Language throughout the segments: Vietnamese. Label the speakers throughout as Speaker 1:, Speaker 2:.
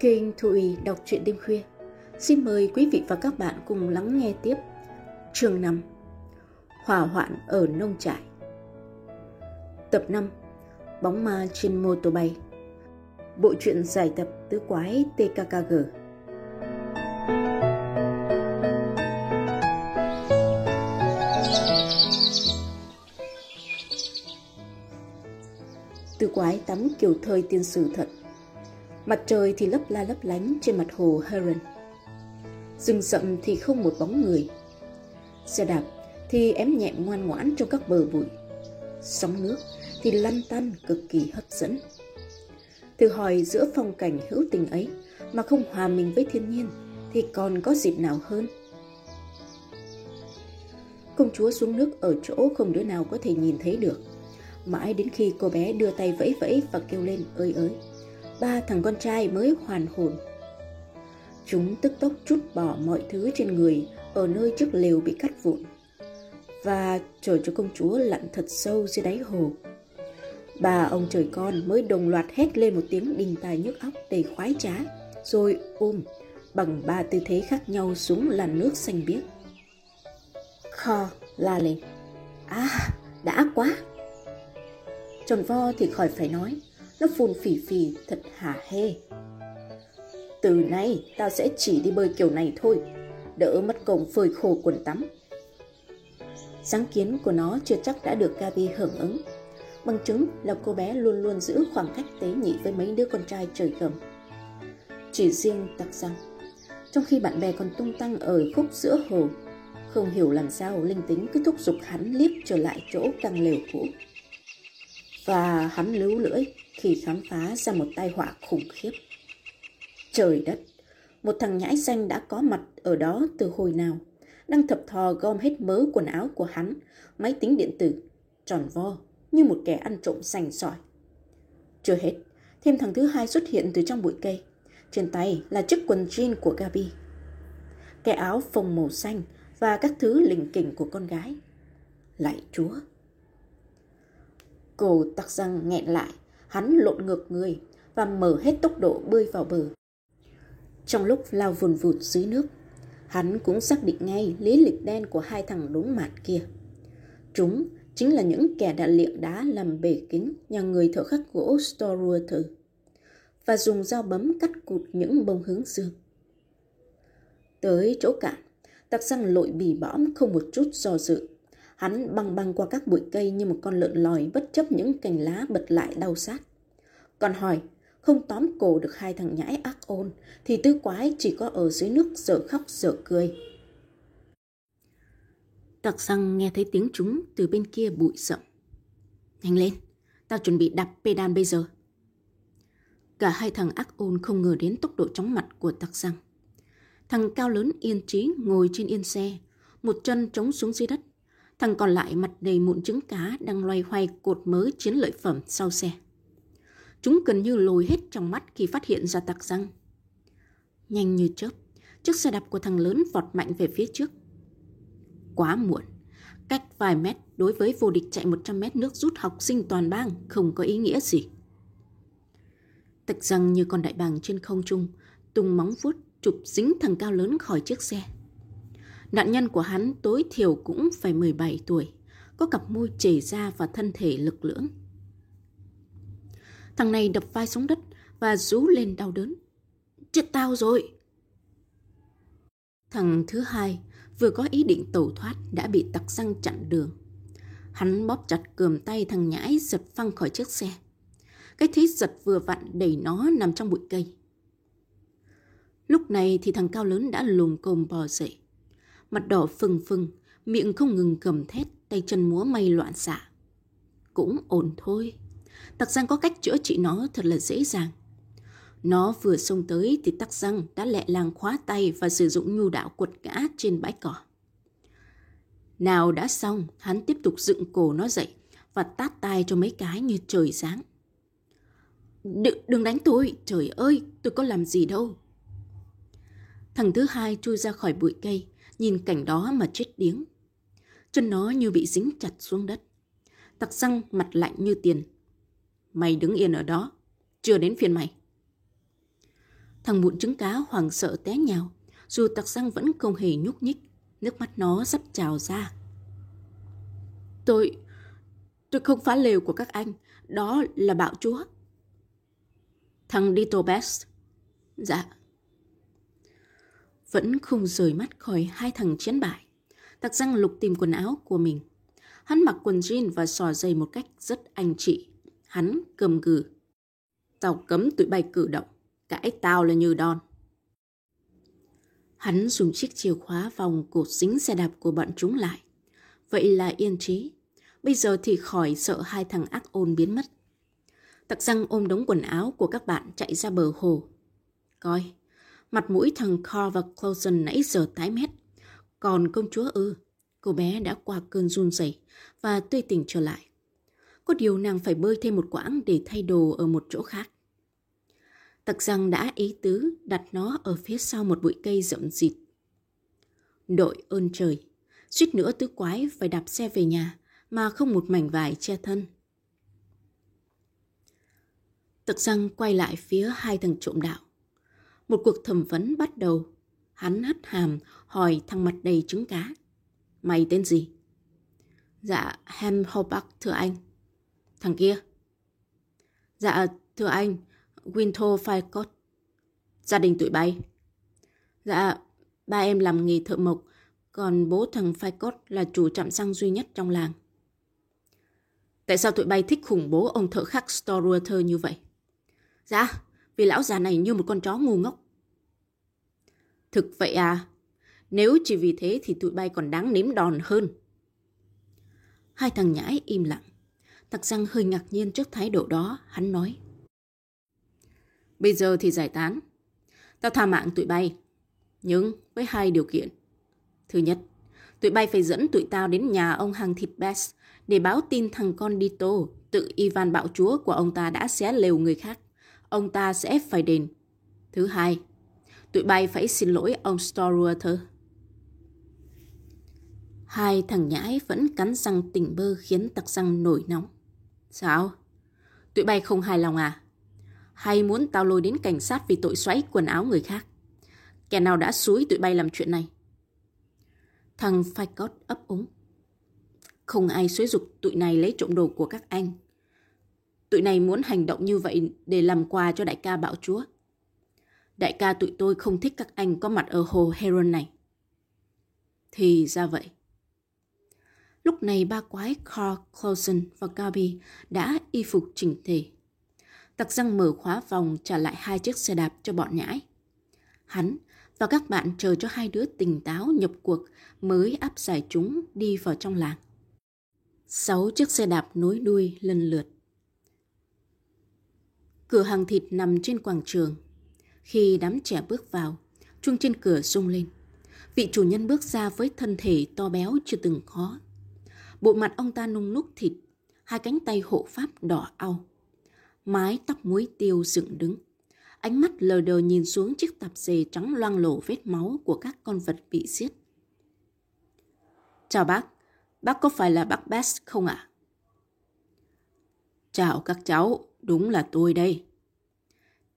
Speaker 1: Kênh Thu đọc truyện đêm khuya. Xin mời quý vị và các bạn cùng lắng nghe tiếp chương 5 Hỏa hoạn ở nông trại. Tập 5 Bóng ma trên mô tô bay Bộ truyện giải tập tứ quái TKKG Tứ quái tắm kiểu thời tiên sử thật. Mặt trời thì lấp la lấp lánh trên mặt hồ Heron. Rừng rậm thì không một bóng người. Xe đạp thì ém nhẹm ngoan ngoãn trong các bờ bụi. Sóng nước thì lăn tăn cực kỳ hấp dẫn. Thử hỏi giữa phong cảnh hữu tình ấy mà không hòa mình với thiên nhiên thì còn có dịp nào hơn? Công chúa xuống nước ở chỗ không đứa nào có thể nhìn thấy được. Mãi đến khi cô bé đưa tay vẫy vẫy và kêu lên, ơi ới ba thằng con trai mới hoàn hồn. Chúng tức tốc chút bỏ mọi thứ trên người ở nơi chiếc lều bị cắt vụn và chờ cho công chúa lặn thật sâu dưới đáy hồ. Bà ông trời con mới đồng loạt hét lên một tiếng đình tài nhức óc đầy khoái trá, rồi ôm bằng ba tư thế khác nhau xuống làn nước xanh biếc. Kho la lên. À, đã quá! Tròn vo thì khỏi phải nói, nó phun phì phì thật hả hê. Từ nay tao sẽ chỉ đi bơi kiểu này thôi, đỡ mất công phơi khô quần tắm. Sáng kiến của nó chưa chắc đã được Gabi hưởng ứng. Bằng chứng là cô bé luôn luôn giữ khoảng cách tế nhị với mấy đứa con trai trời gầm. Chỉ riêng tặc rằng, trong khi bạn bè còn tung tăng ở khúc giữa hồ, không hiểu làm sao linh tính cứ thúc giục hắn liếc trở lại chỗ căng lều cũ. Và hắn lưu lưỡi khi khám phá ra một tai họa khủng khiếp. Trời đất, một thằng nhãi xanh đã có mặt ở đó từ hồi nào, đang thập thò gom hết mớ quần áo của hắn, máy tính điện tử, tròn vo như một kẻ ăn trộm sành sỏi. Chưa hết, thêm thằng thứ hai xuất hiện từ trong bụi cây. Trên tay là chiếc quần jean của Gabi. Cái áo phồng màu xanh và các thứ lình kình của con gái. Lại chúa! Cô tặc răng nghẹn lại, hắn lộn ngược người và mở hết tốc độ bơi vào bờ. Trong lúc lao vùn vụt dưới nước, hắn cũng xác định ngay lý lịch đen của hai thằng đúng mạt kia. Chúng chính là những kẻ đã liệng đá làm bể kính nhà người thợ khắc gỗ Storwater và dùng dao bấm cắt cụt những bông hướng dương. Tới chỗ cạn, tặc răng lội bì bõm không một chút do dự. Hắn băng băng qua các bụi cây như một con lợn lòi bất chấp những cành lá bật lại đau sát. Còn hỏi, không tóm cổ được hai thằng nhãi ác ôn, thì tư quái chỉ có ở dưới nước dở khóc dở cười. Tặc răng nghe thấy tiếng chúng từ bên kia bụi rậm. Nhanh lên, tao chuẩn bị đập pedal bây giờ. Cả hai thằng ác ôn không ngờ đến tốc độ chóng mặt của tặc răng. Thằng cao lớn yên trí ngồi trên yên xe, một chân trống xuống dưới đất. Thằng còn lại mặt đầy mụn trứng cá đang loay hoay cột mớ chiến lợi phẩm sau xe. Chúng gần như lồi hết trong mắt khi phát hiện ra tặc răng. Nhanh như chớp, chiếc xe đạp của thằng lớn vọt mạnh về phía trước. Quá muộn, cách vài mét đối với vô địch chạy 100 mét nước rút học sinh toàn bang không có ý nghĩa gì. Tặc răng như con đại bàng trên không trung, tung móng vuốt chụp dính thằng cao lớn khỏi chiếc xe. Nạn nhân của hắn tối thiểu cũng phải 17 tuổi, có cặp môi chảy ra và thân thể lực lưỡng. Thằng này đập vai xuống đất và rú lên đau đớn. Chết tao rồi! Thằng thứ hai vừa có ý định tẩu thoát đã bị tặc răng chặn đường. Hắn bóp chặt cườm tay thằng nhãi giật phăng khỏi chiếc xe. Cái thế giật vừa vặn đẩy nó nằm trong bụi cây. Lúc này thì thằng cao lớn đã lùm cồm bò dậy. Mặt đỏ phừng phừng, miệng không ngừng cầm thét, tay chân múa may loạn xạ. Cũng ổn thôi. Tặc răng có cách chữa trị nó thật là dễ dàng. Nó vừa xông tới thì tắc răng đã lẹ làng khóa tay và sử dụng nhu đạo quật ngã trên bãi cỏ. Nào đã xong, hắn tiếp tục dựng cổ nó dậy và tát tai cho mấy cái như trời sáng. Đừng, đừng đánh tôi, trời ơi, tôi có làm gì đâu. Thằng thứ hai chui ra khỏi bụi cây, nhìn cảnh đó mà chết điếng. Chân nó như bị dính chặt xuống đất. Tặc răng mặt lạnh như tiền. Mày đứng yên ở đó, chưa đến phiên mày. Thằng mụn trứng cá hoảng sợ té nhào, dù tặc răng vẫn không hề nhúc nhích, nước mắt nó sắp trào ra. Tôi, tôi không phá lều của các anh, đó là bạo chúa. Thằng Dito Best. Dạ. Vẫn không rời mắt khỏi hai thằng chiến bại. Tặc răng lục tìm quần áo của mình. Hắn mặc quần jean và sò dày một cách rất anh chị. Hắn cầm gừ. Tao cấm tụi bay cử động. Cãi tao là như đòn. Hắn dùng chiếc chìa khóa vòng cột dính xe đạp của bọn chúng lại. Vậy là yên trí. Bây giờ thì khỏi sợ hai thằng ác ôn biến mất. Tặc răng ôm đống quần áo của các bạn chạy ra bờ hồ. Coi, mặt mũi thằng Carl và Clausen nãy giờ tái mét. Còn công chúa ư, cô bé đã qua cơn run rẩy và tươi tỉnh trở lại. Có điều nàng phải bơi thêm một quãng để thay đồ ở một chỗ khác. Tặc răng đã ý tứ đặt nó ở phía sau một bụi cây rậm rịt. Đội ơn trời, suýt nữa tứ quái phải đạp xe về nhà mà không một mảnh vải che thân. Tặc răng quay lại phía hai thằng trộm đạo. Một cuộc thẩm vấn bắt đầu. Hắn hất hàm hỏi thằng mặt đầy trứng cá. Mày tên gì? Dạ, Ham Hobart, thưa anh. Thằng kia? Dạ, thưa anh, Winto Ficott. Gia đình tụi bay? Dạ, ba em làm nghề thợ mộc, còn bố thằng Ficott là chủ trạm xăng duy nhất trong làng. Tại sao tụi bay thích khủng bố ông thợ khắc Storwater như vậy? Dạ, vì lão già này như một con chó ngu ngốc. Thực vậy à? Nếu chỉ vì thế thì tụi bay còn đáng nếm đòn hơn. Hai thằng nhãi im lặng. Tặc răng hơi ngạc nhiên trước thái độ đó, hắn nói. Bây giờ thì giải tán. Tao tha mạng tụi bay. Nhưng với hai điều kiện. Thứ nhất, tụi bay phải dẫn tụi tao đến nhà ông hàng thịt Bess để báo tin thằng con Dito, tự Ivan bạo chúa của ông ta đã xé lều người khác. Ông ta sẽ phải đền. Thứ hai, tụi bay phải xin lỗi ông Storwater. Hai thằng nhãi vẫn cắn răng tỉnh bơ khiến tặc răng nổi nóng. Sao? Tụi bay không hài lòng à? Hay muốn tao lôi đến cảnh sát vì tội xoáy quần áo người khác? Kẻ nào đã xúi tụi bay làm chuyện này? Thằng Ficott ấp úng. Không ai xúi dục tụi này lấy trộm đồ của các anh. Tụi này muốn hành động như vậy để làm quà cho đại ca bạo chúa. Đại ca tụi tôi không thích các anh có mặt ở hồ Heron này. Thì ra vậy. Lúc này ba quái Carl Clausen và Gabi đã y phục chỉnh tề. Tặc răng mở khóa vòng trả lại hai chiếc xe đạp cho bọn nhãi. Hắn và các bạn chờ cho hai đứa tỉnh táo nhập cuộc mới áp giải chúng đi vào trong làng. Sáu chiếc xe đạp nối đuôi lần lượt. Cửa hàng thịt nằm trên quảng trường. Khi đám trẻ bước vào, chuông trên cửa rung lên. Vị chủ nhân bước ra với thân thể to béo chưa từng có. Bộ mặt ông ta nung núc thịt, hai cánh tay hộ pháp đỏ au. Mái tóc muối tiêu dựng đứng. Ánh mắt lờ đờ nhìn xuống chiếc tạp dề trắng loang lổ vết máu của các con vật bị giết. Chào bác, bác có phải là bác Best không ạ? À? Chào các cháu, đúng là tôi đây.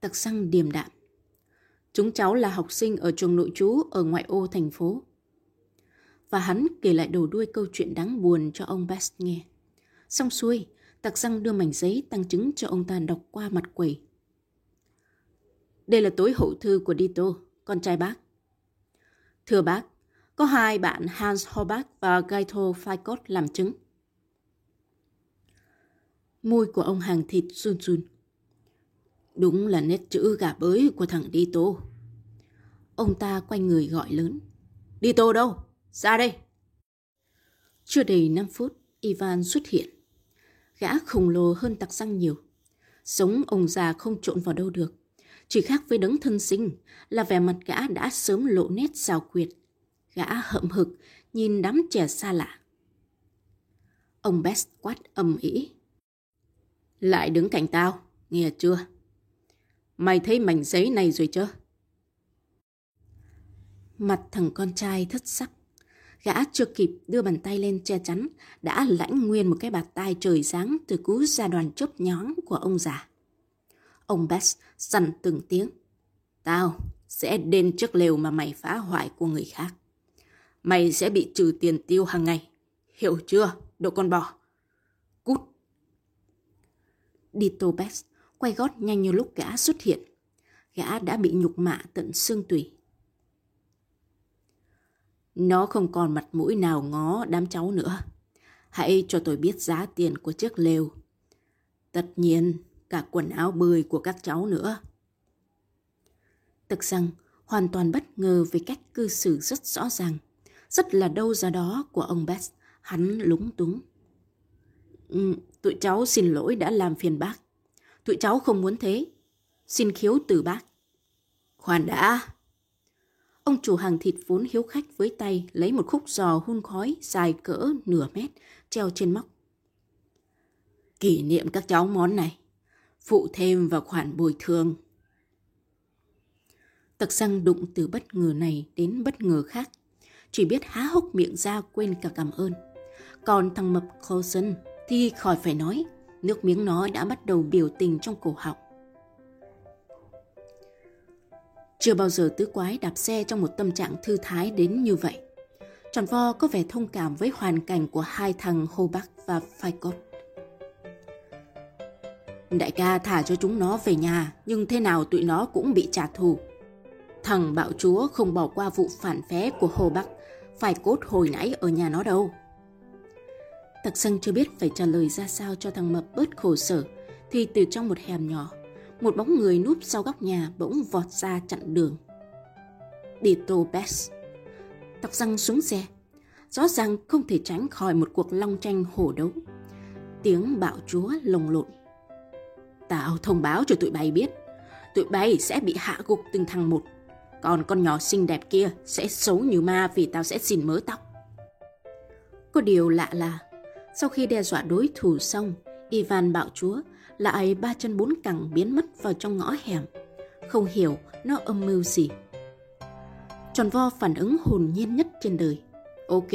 Speaker 1: Tặc xăng điềm đạm. Chúng cháu là học sinh ở trường nội trú ở ngoại ô thành phố. Và hắn kể lại đầu đuôi câu chuyện đáng buồn cho ông Best nghe. Xong xuôi, tặc xăng đưa mảnh giấy tăng chứng cho ông ta đọc qua mặt quầy. Đây là tối hậu thư của Dito, con trai bác. Thưa bác, có hai bạn Hans Horbach và Gaito Ficott làm chứng. Môi của ông hàng thịt run run. Đúng là nét chữ gà bới của thằng Dito. Ông ta quay người gọi lớn. Dito đâu? Ra đây! Chưa đầy 5 phút, Ivan xuất hiện. Gã khổng lồ hơn tặc răng nhiều. Sống ông già không trộn vào đâu được. Chỉ khác với đấng thân sinh là vẻ mặt gã đã sớm lộ nét xào quyệt. Gã hậm hực, nhìn đám trẻ xa lạ. Ông Best quát ầm ĩ. Lại đứng cạnh tao, nghe chưa? Mày thấy mảnh giấy này rồi chưa? Mặt thằng con trai thất sắc. Gã chưa kịp đưa bàn tay lên che chắn, đã lãnh nguyên một cái bạt tai trời sáng từ cú gia đoàn chớp nhón của ông già. Ông Bess dằn từng tiếng. Tao sẽ đền trước lều mà mày phá hoại của người khác. Mày sẽ bị trừ tiền tiêu hàng ngày. Hiểu chưa, đồ con bò? Cút. Dito Bess quay gót nhanh như lúc gã xuất hiện. Gã đã bị nhục mạ tận xương tủy. Nó không còn mặt mũi nào ngó đám cháu nữa. Hãy cho tôi biết giá tiền của chiếc lều. Tất nhiên, cả quần áo bơi của các cháu nữa. Thực rằng, hoàn toàn bất ngờ về cách cư xử rất rõ ràng, rất là đâu ra đó của ông Bess, hắn lúng túng. Ừ, tụi cháu xin lỗi đã làm phiền bác. Tụi cháu không muốn thế. Xin khiếu từ bác. Khoan đã. Ông chủ hàng thịt vốn hiếu khách với tay lấy một khúc giò hun khói dài cỡ nửa mét treo trên móc. Kỷ niệm các cháu món này. Phụ thêm vào khoản bồi thường. Tặc răng đụng từ bất ngờ này đến bất ngờ khác. Chỉ biết há hốc miệng ra quên cả cảm ơn. Còn thằng mập Coulson thì khỏi phải nói, nước miếng nó đã bắt đầu biểu tình trong cổ họng. Chưa bao giờ tứ quái đạp xe trong một tâm trạng thư thái đến như vậy. Tròn vo có vẻ thông cảm với hoàn cảnh của hai thằng Hô Bắc và Phai Cốt. Đại ca thả cho chúng nó về nhà, nhưng thế nào tụi nó cũng bị trả thù. Thằng bạo chúa không bỏ qua vụ phản phé của Hồ Bắc, phải cốt hồi nãy ở nhà nó đâu. Tặc sân chưa biết phải trả lời ra sao cho thằng mập bớt khổ sở, thì từ trong một hẻm nhỏ, một bóng người núp sau góc nhà bỗng vọt ra chặn đường. Dito Bess. Tặc răng xuống xe. Rõ ràng không thể tránh khỏi một cuộc long tranh hổ đấu. Tiếng bạo chúa lồng lộn. Tao thông báo cho tụi bay biết. Tụi bay sẽ bị hạ gục từng thằng một. Còn con nhỏ xinh đẹp kia sẽ xấu như ma vì tao sẽ xin mớ tóc. Có điều lạ là, sau khi đe dọa đối thủ xong, Ivan bạo chúa lại ba chân bốn cẳng biến mất vào trong ngõ hẻm. Không hiểu nó âm mưu gì. Tròn vo phản ứng hồn nhiên nhất trên đời. Ok,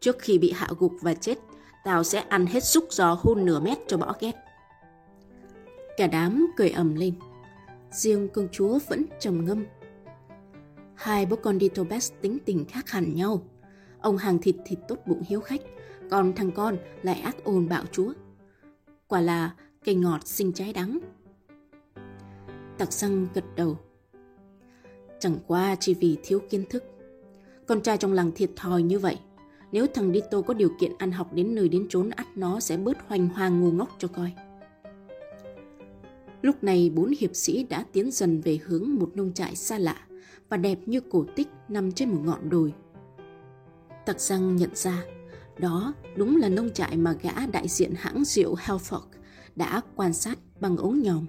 Speaker 1: trước khi bị hạ gục và chết, tao sẽ ăn hết xúc gió hun nửa mét cho bỏ ghét. Cả đám cười ầm lên. Riêng công chúa vẫn trầm ngâm. Hai bố con Ditobes tính tình khác hẳn nhau. Ông hàng thịt thịt tốt bụng hiếu khách, còn thằng con lại ác ôn bạo chúa. Quả là cây ngọt sinh trái đắng. Tặc xăng gật đầu. Chẳng qua chỉ vì thiếu kiến thức. Con trai trong làng thiệt thòi như vậy. Nếu thằng Dito có điều kiện ăn học đến nơi đến chốn ắt nó sẽ bớt hoành hoàng ngu ngốc cho coi. Lúc này bốn hiệp sĩ đã tiến dần về hướng một nông trại xa lạ và đẹp như cổ tích nằm trên một ngọn đồi. Tặc răng nhận ra, đó đúng là nông trại mà gã đại diện hãng rượu Helford đã quan sát bằng ống nhòm.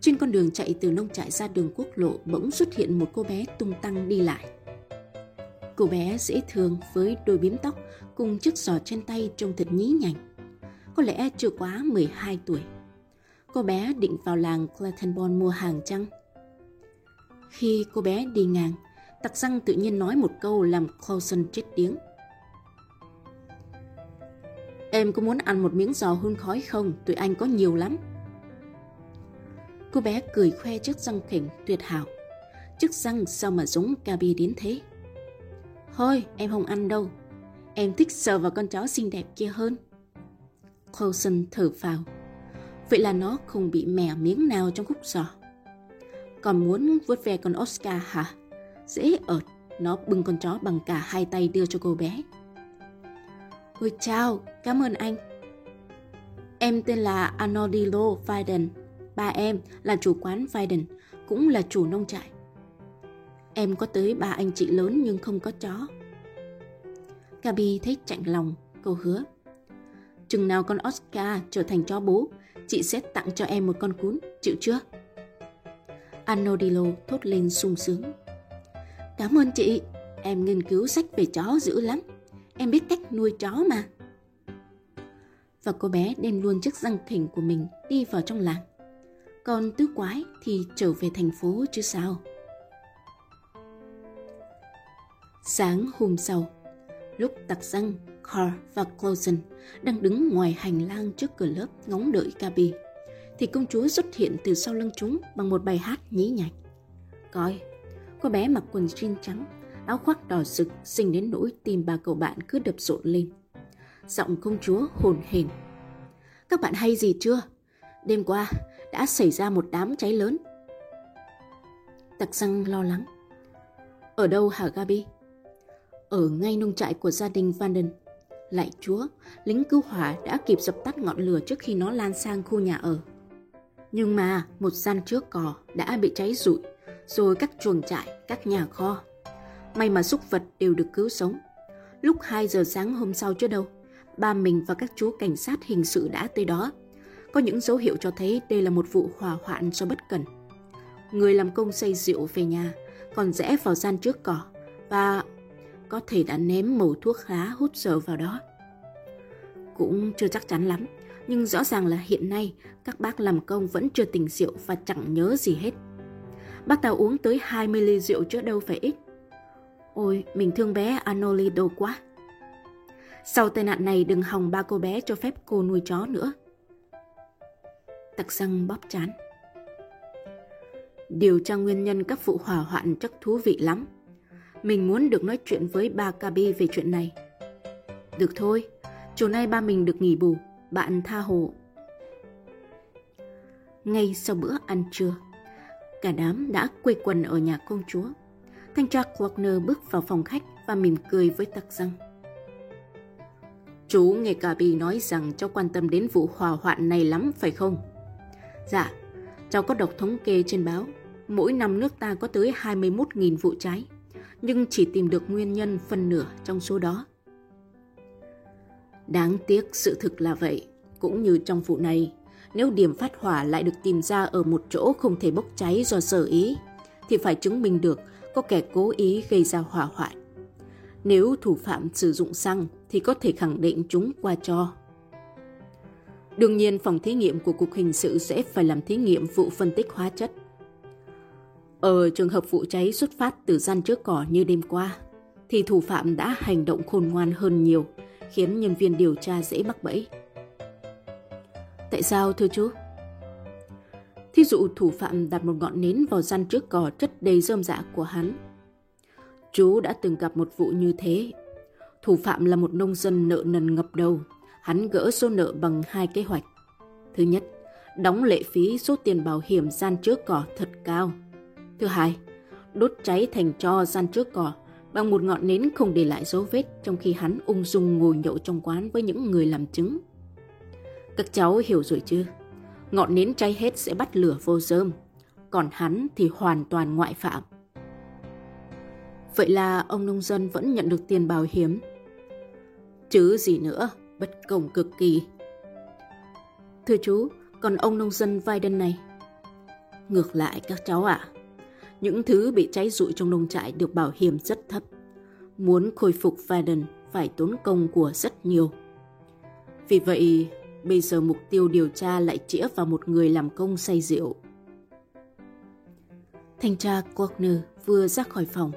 Speaker 1: Trên con đường chạy từ nông trại ra đường quốc lộ bỗng xuất hiện một cô bé tung tăng đi lại. Cô bé dễ thương với đôi bím tóc cùng chiếc giò trên tay trông thật nhí nhảnh. Có lẽ chưa quá 12 tuổi. Cô bé định vào làng Clattenborn mua hàng chăng? Khi cô bé đi ngang, tặc răng tự nhiên nói một câu làm Clausen chết tiếng. Em có muốn ăn một miếng giò hun khói không? Tụi anh có nhiều lắm. Cô bé cười khoe chiếc răng khỉnh tuyệt hảo. Chiếc răng sao mà giống Gabi đến thế? Thôi, em không ăn đâu. Em thích sờ vào con chó xinh đẹp kia hơn. Coulson thở phào. Vậy là nó không bị mẻ miếng nào trong khúc giò. Còn muốn vuốt ve con Oscar hả? Dễ ợt, nó bưng con chó bằng cả hai tay đưa cho cô bé. Ôi chào, cảm ơn anh. Em tên là Anodilo Biden. Ba em là chủ quán Biden, cũng là chủ nông trại. Em có tới ba anh chị lớn nhưng không có chó. Gabi thấy chạnh lòng, cầu hứa. Chừng nào con Oscar trở thành chó bố, chị sẽ tặng cho em một con cún, chịu chưa? Anodilo thốt lên sung sướng. Cảm ơn chị, em nghiên cứu sách về chó dữ lắm. Em biết cách nuôi chó mà. Và cô bé đem luôn chiếc răng thỉnh của mình đi vào trong làng. Còn tứ quái thì trở về thành phố chứ sao. Sáng hôm sau, lúc tặc răng, Carl và Clausen đang đứng ngoài hành lang trước cửa lớp ngóng đợi Gabi, thì công chúa xuất hiện từ sau lưng chúng bằng một bài hát nhí nhảnh. coi. Cô bé mặc quần jean trắng, áo khoác đỏ rực, xinh đến nỗi tim ba cậu bạn cứ đập rộn lên. Giọng công chúa hồn hển. Các bạn hay gì chưa? Đêm qua đã xảy ra một đám cháy lớn. Tặc răng lo lắng. Ở đâu hả Gabi? Ở ngay nông trại của gia đình Vanden. Lại chúa, lính cứu hỏa đã kịp dập tắt ngọn lửa trước khi nó lan sang khu nhà ở. Nhưng mà một gian trước cỏ đã bị cháy rụi, rồi các chuồng trại, các nhà kho. May mà súc vật đều được cứu sống. Lúc 2 giờ sáng hôm sau chứ đâu, ba mình và các chú cảnh sát hình sự đã tới đó. Có những dấu hiệu cho thấy đây là một vụ hỏa hoạn do bất cẩn. Người làm công xây rượu về nhà, còn rẽ vào gian trước cỏ và có thể đã ném màu thuốc lá hút dở vào đó. Cũng chưa chắc chắn lắm, nhưng rõ ràng là hiện nay các bác làm công vẫn chưa tỉnh rượu và chẳng nhớ gì hết. Bác ta uống tới 20 ly rượu chứ đâu phải ít. Ôi, mình thương bé Anolido quá. Sau tai nạn này đừng hòng ba cô bé cho phép cô nuôi chó nữa. Tặc răng bóp chán. Điều tra nguyên nhân các vụ hỏa hoạn chắc thú vị lắm. Mình muốn được nói chuyện với ba Kabi về chuyện này. Được thôi, chiều nay ba mình được nghỉ bù, bạn tha hồ. Ngay sau bữa ăn trưa, cả đám đã quây quần ở nhà công chúa. Thanh tra Wagner bước vào phòng khách và mỉm cười với tặc răng. Chú nghe Kabi nói rằng cháu quan tâm đến vụ hỏa hoạn này lắm phải không? Dạ, cháu có đọc thống kê trên báo. Mỗi năm nước ta có tới 21.000 vụ cháy nhưng chỉ tìm được nguyên nhân phần nửa trong số đó. Đáng tiếc sự thực là vậy, cũng như trong vụ này, nếu điểm phát hỏa lại được tìm ra ở một chỗ không thể bốc cháy do sở ý, thì phải chứng minh được có kẻ cố ý gây ra hỏa hoạn. Nếu thủ phạm sử dụng xăng thì có thể khẳng định chúng qua cho. Đương nhiên, phòng thí nghiệm của Cục Hình sự sẽ phải làm thí nghiệm vụ phân tích hóa chất ở trường hợp vụ cháy xuất phát từ gian trước cỏ như đêm qua, thì thủ phạm đã hành động khôn ngoan hơn nhiều, khiến nhân viên điều tra dễ mắc bẫy. Tại sao thưa chú? Thí dụ thủ phạm đặt một ngọn nến vào gian trước cỏ chất đầy rơm dạ của hắn. Chú đã từng gặp một vụ như thế. Thủ phạm là một nông dân nợ nần ngập đầu. Hắn gỡ số nợ bằng hai kế hoạch. Thứ nhất, đóng lệ phí số tiền bảo hiểm gian trước cỏ thật cao. Thứ hai, đốt cháy thành cho gian trước cỏ bằng một ngọn nến không để lại dấu vết trong khi hắn ung dung ngồi nhậu trong quán với những người làm chứng. Các cháu hiểu rồi chưa? Ngọn nến cháy hết sẽ bắt lửa vô dơm, còn hắn thì hoàn toàn ngoại phạm. Vậy là ông nông dân vẫn nhận được tiền bảo hiểm. Chứ gì nữa, bất công cực kỳ. Thưa chú, còn ông nông dân Biden này? Ngược lại các cháu ạ, à, những thứ bị cháy rụi trong nông trại được bảo hiểm rất thấp. Muốn khôi phục Faden phải tốn công của rất nhiều. Vì vậy, bây giờ mục tiêu điều tra lại chĩa vào một người làm công say rượu. Thanh tra Corner vừa ra khỏi phòng.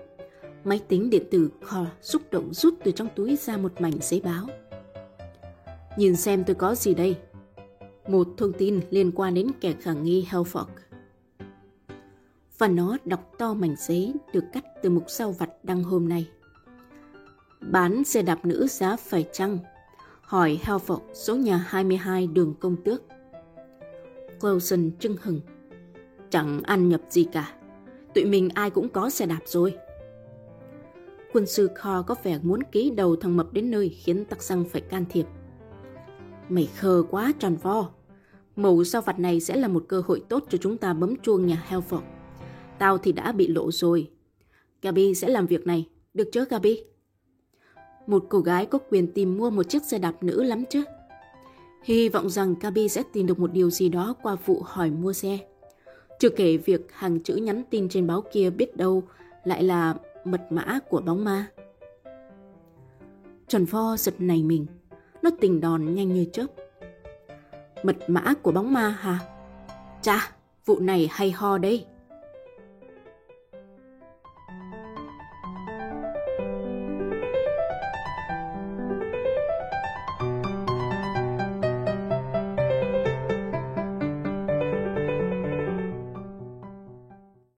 Speaker 1: Máy tính điện tử kho xúc động rút từ trong túi ra một mảnh giấy báo. Nhìn xem tôi có gì đây. Một thông tin liên quan đến kẻ khả nghi Helford và nó đọc to mảnh giấy được cắt từ mục sau vặt đăng hôm nay. Bán xe đạp nữ giá phải chăng? Hỏi Helford số nhà 22 đường công tước. Clausen trưng hừng. Chẳng ăn nhập gì cả. Tụi mình ai cũng có xe đạp rồi. Quân sư Kho có vẻ muốn ký đầu thằng Mập đến nơi khiến tắc xăng phải can thiệp. Mày khờ quá tròn vo. Màu sao vặt này sẽ là một cơ hội tốt cho chúng ta bấm chuông nhà Helford. Tao thì đã bị lộ rồi. Gabi sẽ làm việc này, được chứ Gabi? Một cô gái có quyền tìm mua một chiếc xe đạp nữ lắm chứ. Hy vọng rằng kabi sẽ tìm được một điều gì đó qua vụ hỏi mua xe. Chưa kể việc hàng chữ nhắn tin trên báo kia biết đâu lại là mật mã của bóng ma. Trần Pho giật này mình, nó tình đòn nhanh như chớp. Mật mã của bóng ma hả? Chà, vụ này hay ho đấy.